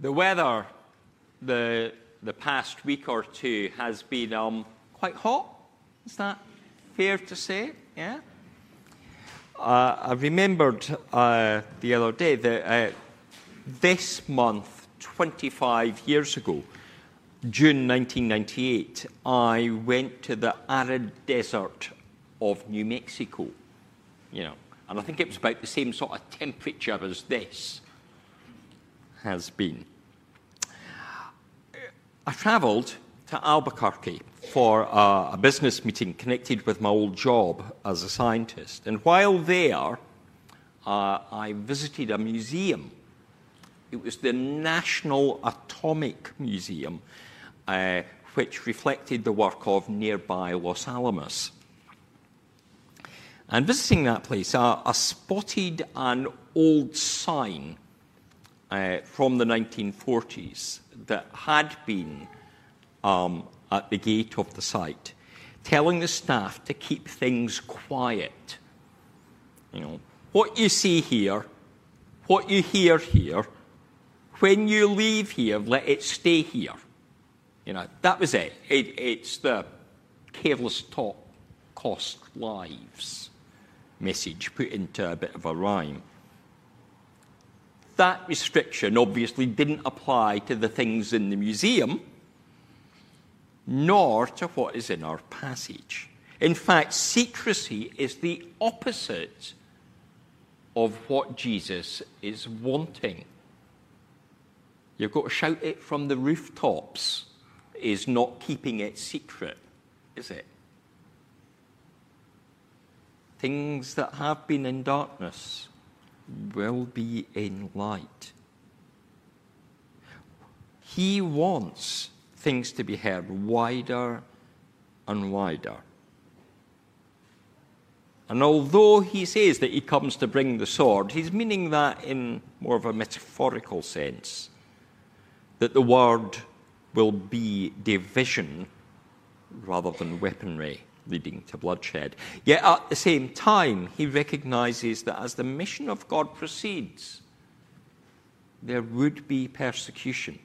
The weather the, the past week or two has been um, quite hot. Is that fair to say? Yeah? Uh, I remembered uh, the other day that uh, this month, 25 years ago, June 1998, I went to the arid desert of New Mexico. You know, and I think it was about the same sort of temperature as this has been. I travelled to Albuquerque for a, a, business meeting connected with my old job as a scientist. And while there, uh, I visited a museum. It was the National Atomic Museum, uh, which reflected the work of nearby Los Alamos. And visiting that place, uh, I spotted an old sign uh, from the 1940s that had been um, at the gate of the site, telling the staff to keep things quiet. You know, what you see here, what you hear here, when you leave here, let it stay here. You know, that was it. it it's the careless talk cost lives message put into a bit of a rhyme. That restriction obviously didn't apply to the things in the museum, nor to what is in our passage. In fact, secrecy is the opposite of what Jesus is wanting. You've got to shout it from the rooftops, is not keeping it secret, is it? Things that have been in darkness will be in light. He wants things to be heard wider and wider. And although he says that he comes to bring the sword, he's meaning that in more of a metaphorical sense. That the word will be division rather than weaponry leading to bloodshed. Yet at the same time, he recognizes that as the mission of God proceeds, there would be persecution,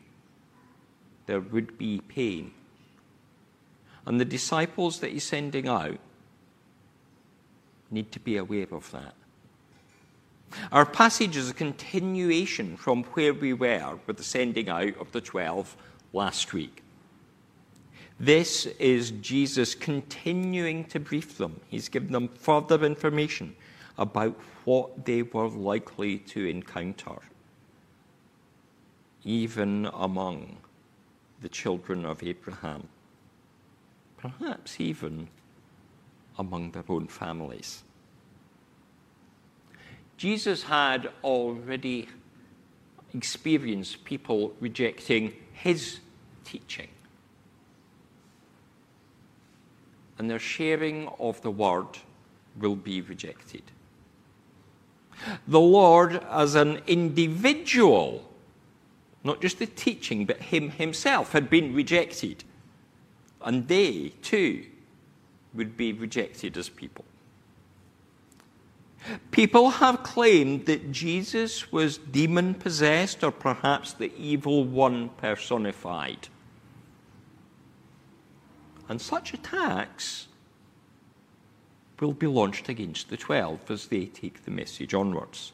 there would be pain. And the disciples that he's sending out need to be aware of that. Our passage is a continuation from where we were with the sending out of the twelve last week. This is Jesus continuing to brief them. He's given them further information about what they were likely to encounter, even among the children of Abraham, perhaps even among their own families. Jesus had already experienced people rejecting his teaching. And their sharing of the word will be rejected. The Lord, as an individual, not just the teaching, but him himself, had been rejected. And they, too, would be rejected as people. People have claimed that Jesus was demon possessed or perhaps the evil one personified. And such attacks will be launched against the twelve as they take the message onwards.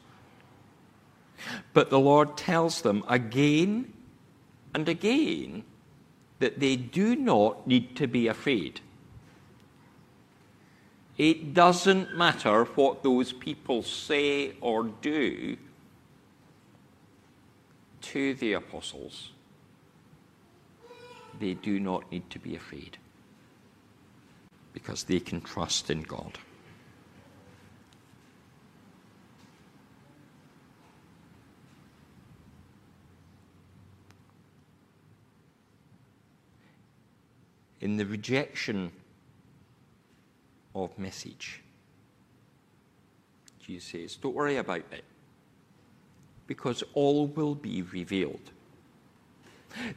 But the Lord tells them again and again that they do not need to be afraid. It doesn't matter what those people say or do to the apostles, they do not need to be afraid because they can trust in God. In the rejection of message, Jesus says, Don't worry about it, because all will be revealed.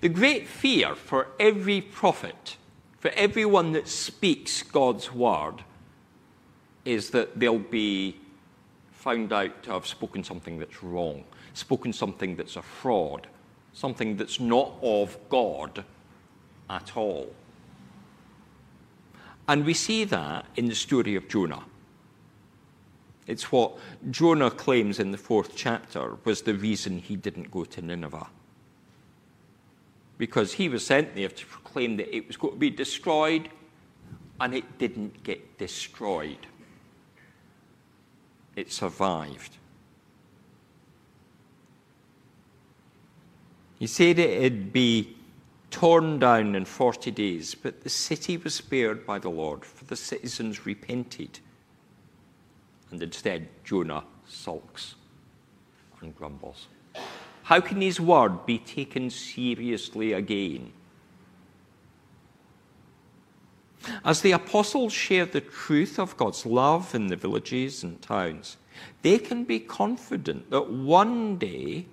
The great fear for every prophet for everyone that speaks God's word is that they'll be found out to have spoken something that's wrong, spoken something that's a fraud, something that's not of God at all. And we see that in the story of Jonah. It's what Jonah claims in the fourth chapter was the reason he didn't go to Nineveh. Because he was sent there to proclaim that it was going to be destroyed, and it didn't get destroyed. It survived. He said it'd be torn down in 40 days, but the city was spared by the Lord, for the citizens repented and instead Jonah sulks and grumbles. How can his word be taken seriously again? As the apostles share the truth of God's love in the villages and towns, they can be confident that one day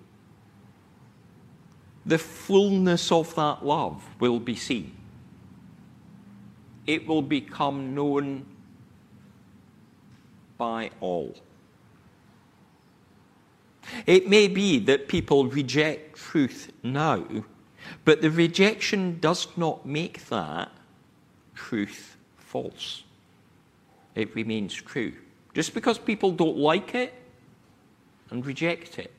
the fullness of that love will be seen. It will become known by all. It may be that people reject truth now, but the rejection does not make that truth false. It remains true. Just because people don't like it and reject it,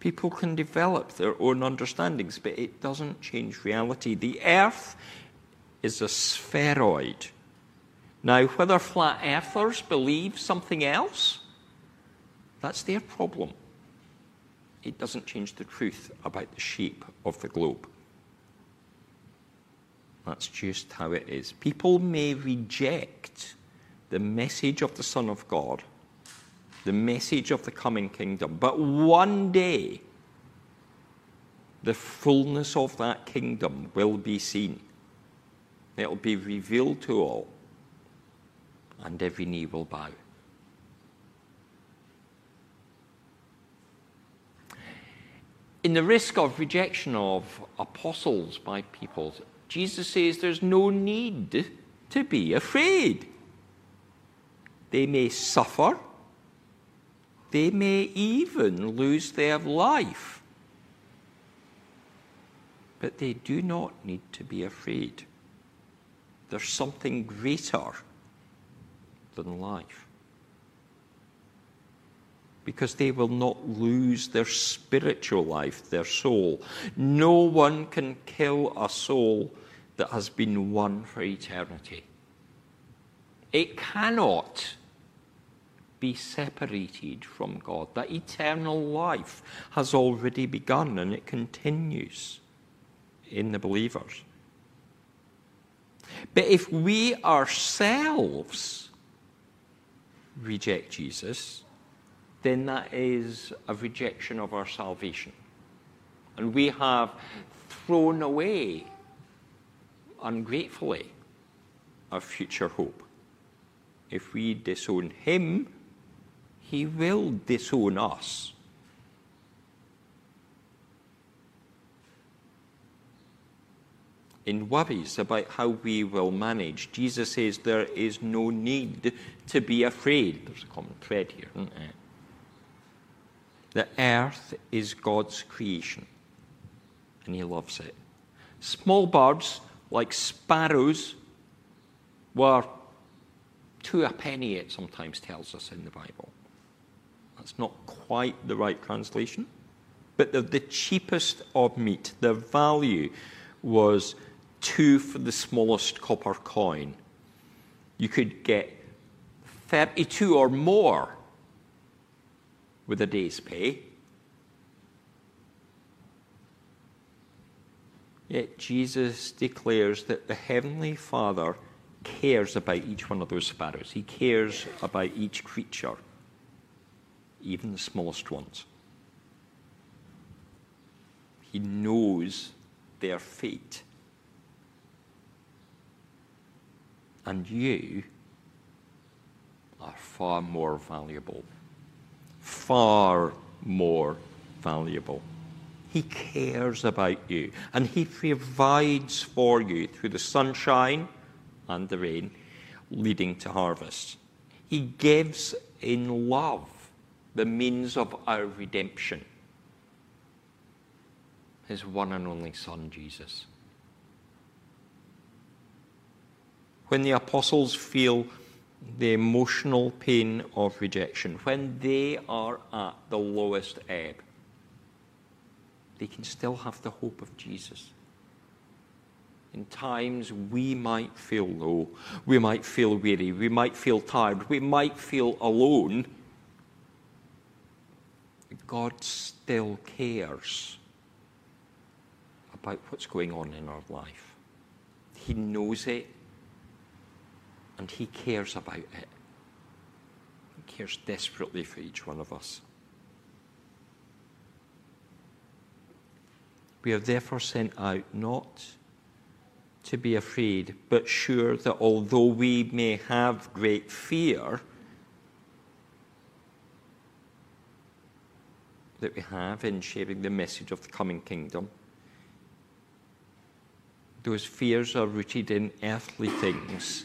people can develop their own understandings, but it doesn't change reality. The earth is a spheroid now, whether flat earthers believe something else, that's their problem. It doesn't change the truth about the shape of the globe. That's just how it is. People may reject the message of the Son of God, the message of the coming kingdom, but one day the fullness of that kingdom will be seen. It will be revealed to all and every knee will bow. In the risk of rejection of apostles by people, Jesus says there's no need to be afraid. They may suffer, they may even lose their life, but they do not need to be afraid. There's something greater than life. Because they will not lose their spiritual life, their soul. No one can kill a soul that has been won for eternity. It cannot be separated from God. That eternal life has already begun and it continues in the believers. But if we ourselves reject Jesus, then that is a rejection of our salvation. And we have thrown away, ungratefully, our future hope. If we disown Him, He will disown us. In worries about how we will manage, Jesus says there is no need to be afraid. There's a common thread here, isn't? The earth is God's creation, and He loves it. Small birds, like sparrows, were two a penny, it sometimes tells us in the Bible. That's not quite the right translation, but they're the cheapest of meat. Their value was two for the smallest copper coin. You could get 32 or more with a day's pay. Yet Jesus declares that the Heavenly Father cares about each one of those sparrows. He cares about each creature, even the smallest ones. He knows their fate. And you are far more valuable. Far more valuable. He cares about you and He provides for you through the sunshine and the rain, leading to harvest. He gives in love the means of our redemption, his one and only Son, Jesus. When the apostles feel the emotional pain of rejection, when they are at the lowest ebb, they can still have the hope of Jesus. In times we might feel low, we might feel weary, we might feel tired, we might feel alone. God still cares about what's going on in our life. He knows it and He cares about it. He cares desperately for each one of us. We are therefore sent out not to be afraid, but sure that although we may have great fear, that we have in sharing the message of the coming kingdom, those fears are rooted in earthly things,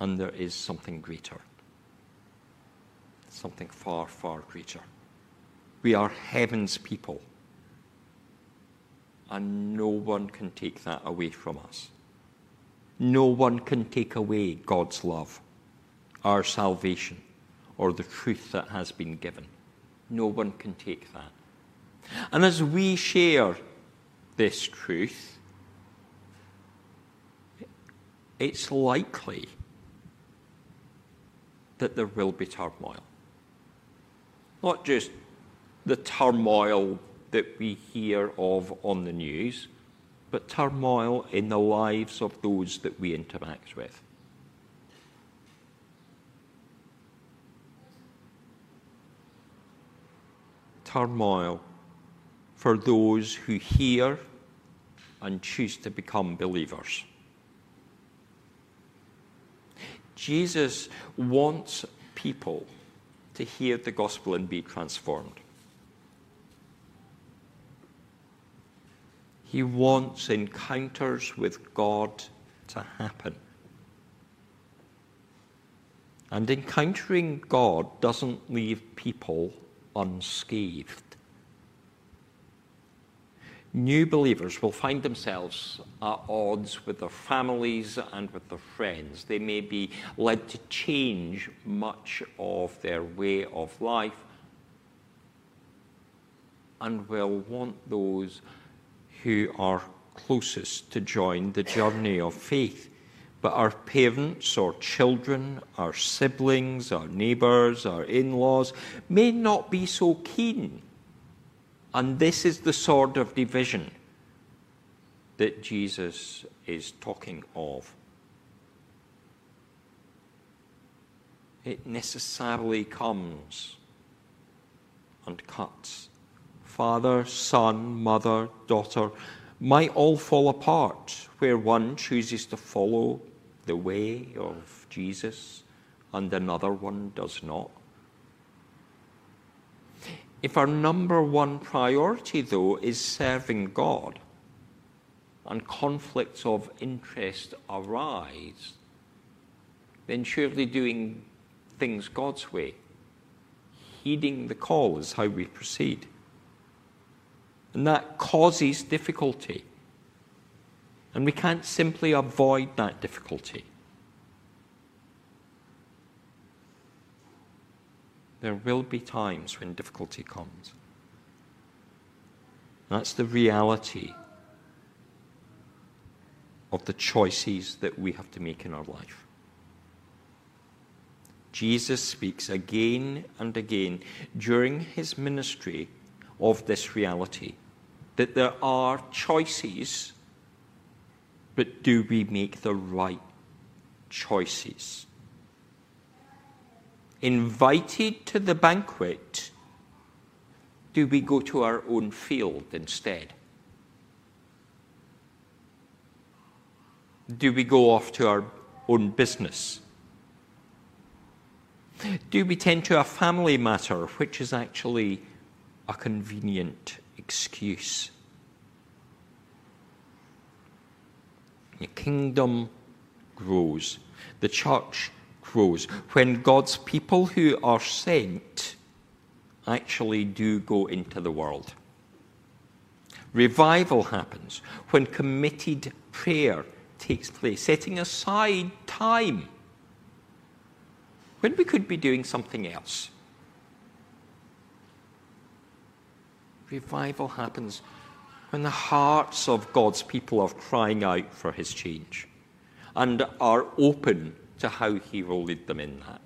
and there is something greater, something far, far greater. We are heaven's people and no one can take that away from us. No one can take away God's love, our salvation, or the truth that has been given. No one can take that. And as we share this truth, it's likely that there will be turmoil. Not just the turmoil that we hear of on the news, but turmoil in the lives of those that we interact with. Turmoil for those who hear and choose to become believers. Jesus wants people to hear the gospel and be transformed. He wants encounters with God to happen. And encountering God doesn't leave people unscathed. New believers will find themselves at odds with their families and with their friends. They may be led to change much of their way of life and will want those who are closest to join the journey of faith. But our parents or children, our siblings, our neighbours, our in laws may not be so keen. And this is the sort of division that Jesus is talking of. It necessarily comes and cuts father, son, mother, daughter, might all fall apart where one chooses to follow the way of Jesus and another one does not. If our number one priority, though, is serving God and conflicts of interest arise, then surely doing things God's way, heeding the call, is how we proceed. And that causes difficulty. And we can't simply avoid that difficulty. There will be times when difficulty comes. That's the reality of the choices that we have to make in our life. Jesus speaks again and again during his ministry of this reality that there are choices, but do we make the right choices? Invited to the banquet, do we go to our own field instead? Do we go off to our own business? Do we tend to a family matter, which is actually a convenient excuse. The kingdom grows, the church grows, when God's people who are sent actually do go into the world. Revival happens when committed prayer takes place, setting aside time when we could be doing something else. Revival happens when the hearts of God's people are crying out for his change and are open to how he will lead them in that.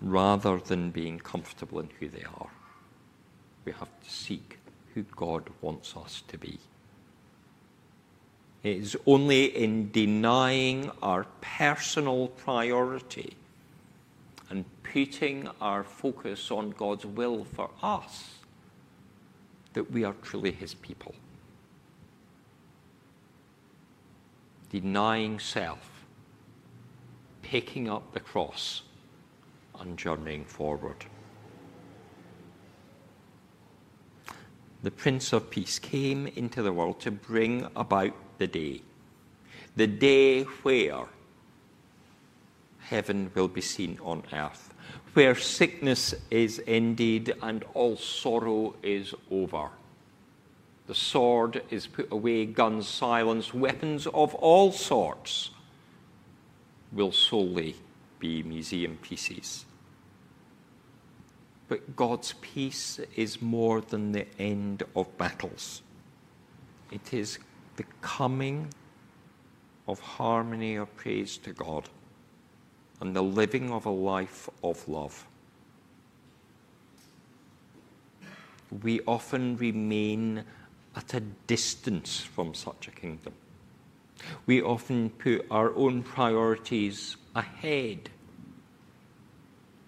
Rather than being comfortable in who they are, we have to seek who God wants us to be. It is only in denying our personal priority and putting our focus on God's will for us that we are truly His people. Denying self, picking up the cross, and journeying forward. The Prince of Peace came into the world to bring about the day. The day where heaven will be seen on earth, where sickness is ended and all sorrow is over. The sword is put away, guns silenced, weapons of all sorts will solely be museum pieces. But God's peace is more than the end of battles. It is the coming of harmony of praise to God and the living of a life of love. We often remain at a distance from such a kingdom. We often put our own priorities ahead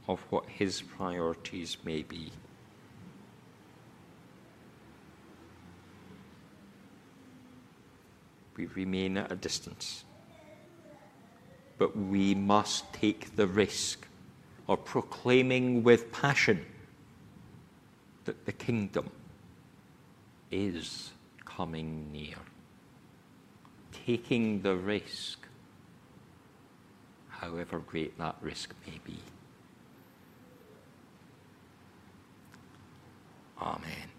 of what his priorities may be. we remain at a distance. But we must take the risk of proclaiming with passion that the kingdom is coming near. Taking the risk, however great that risk may be. Amen.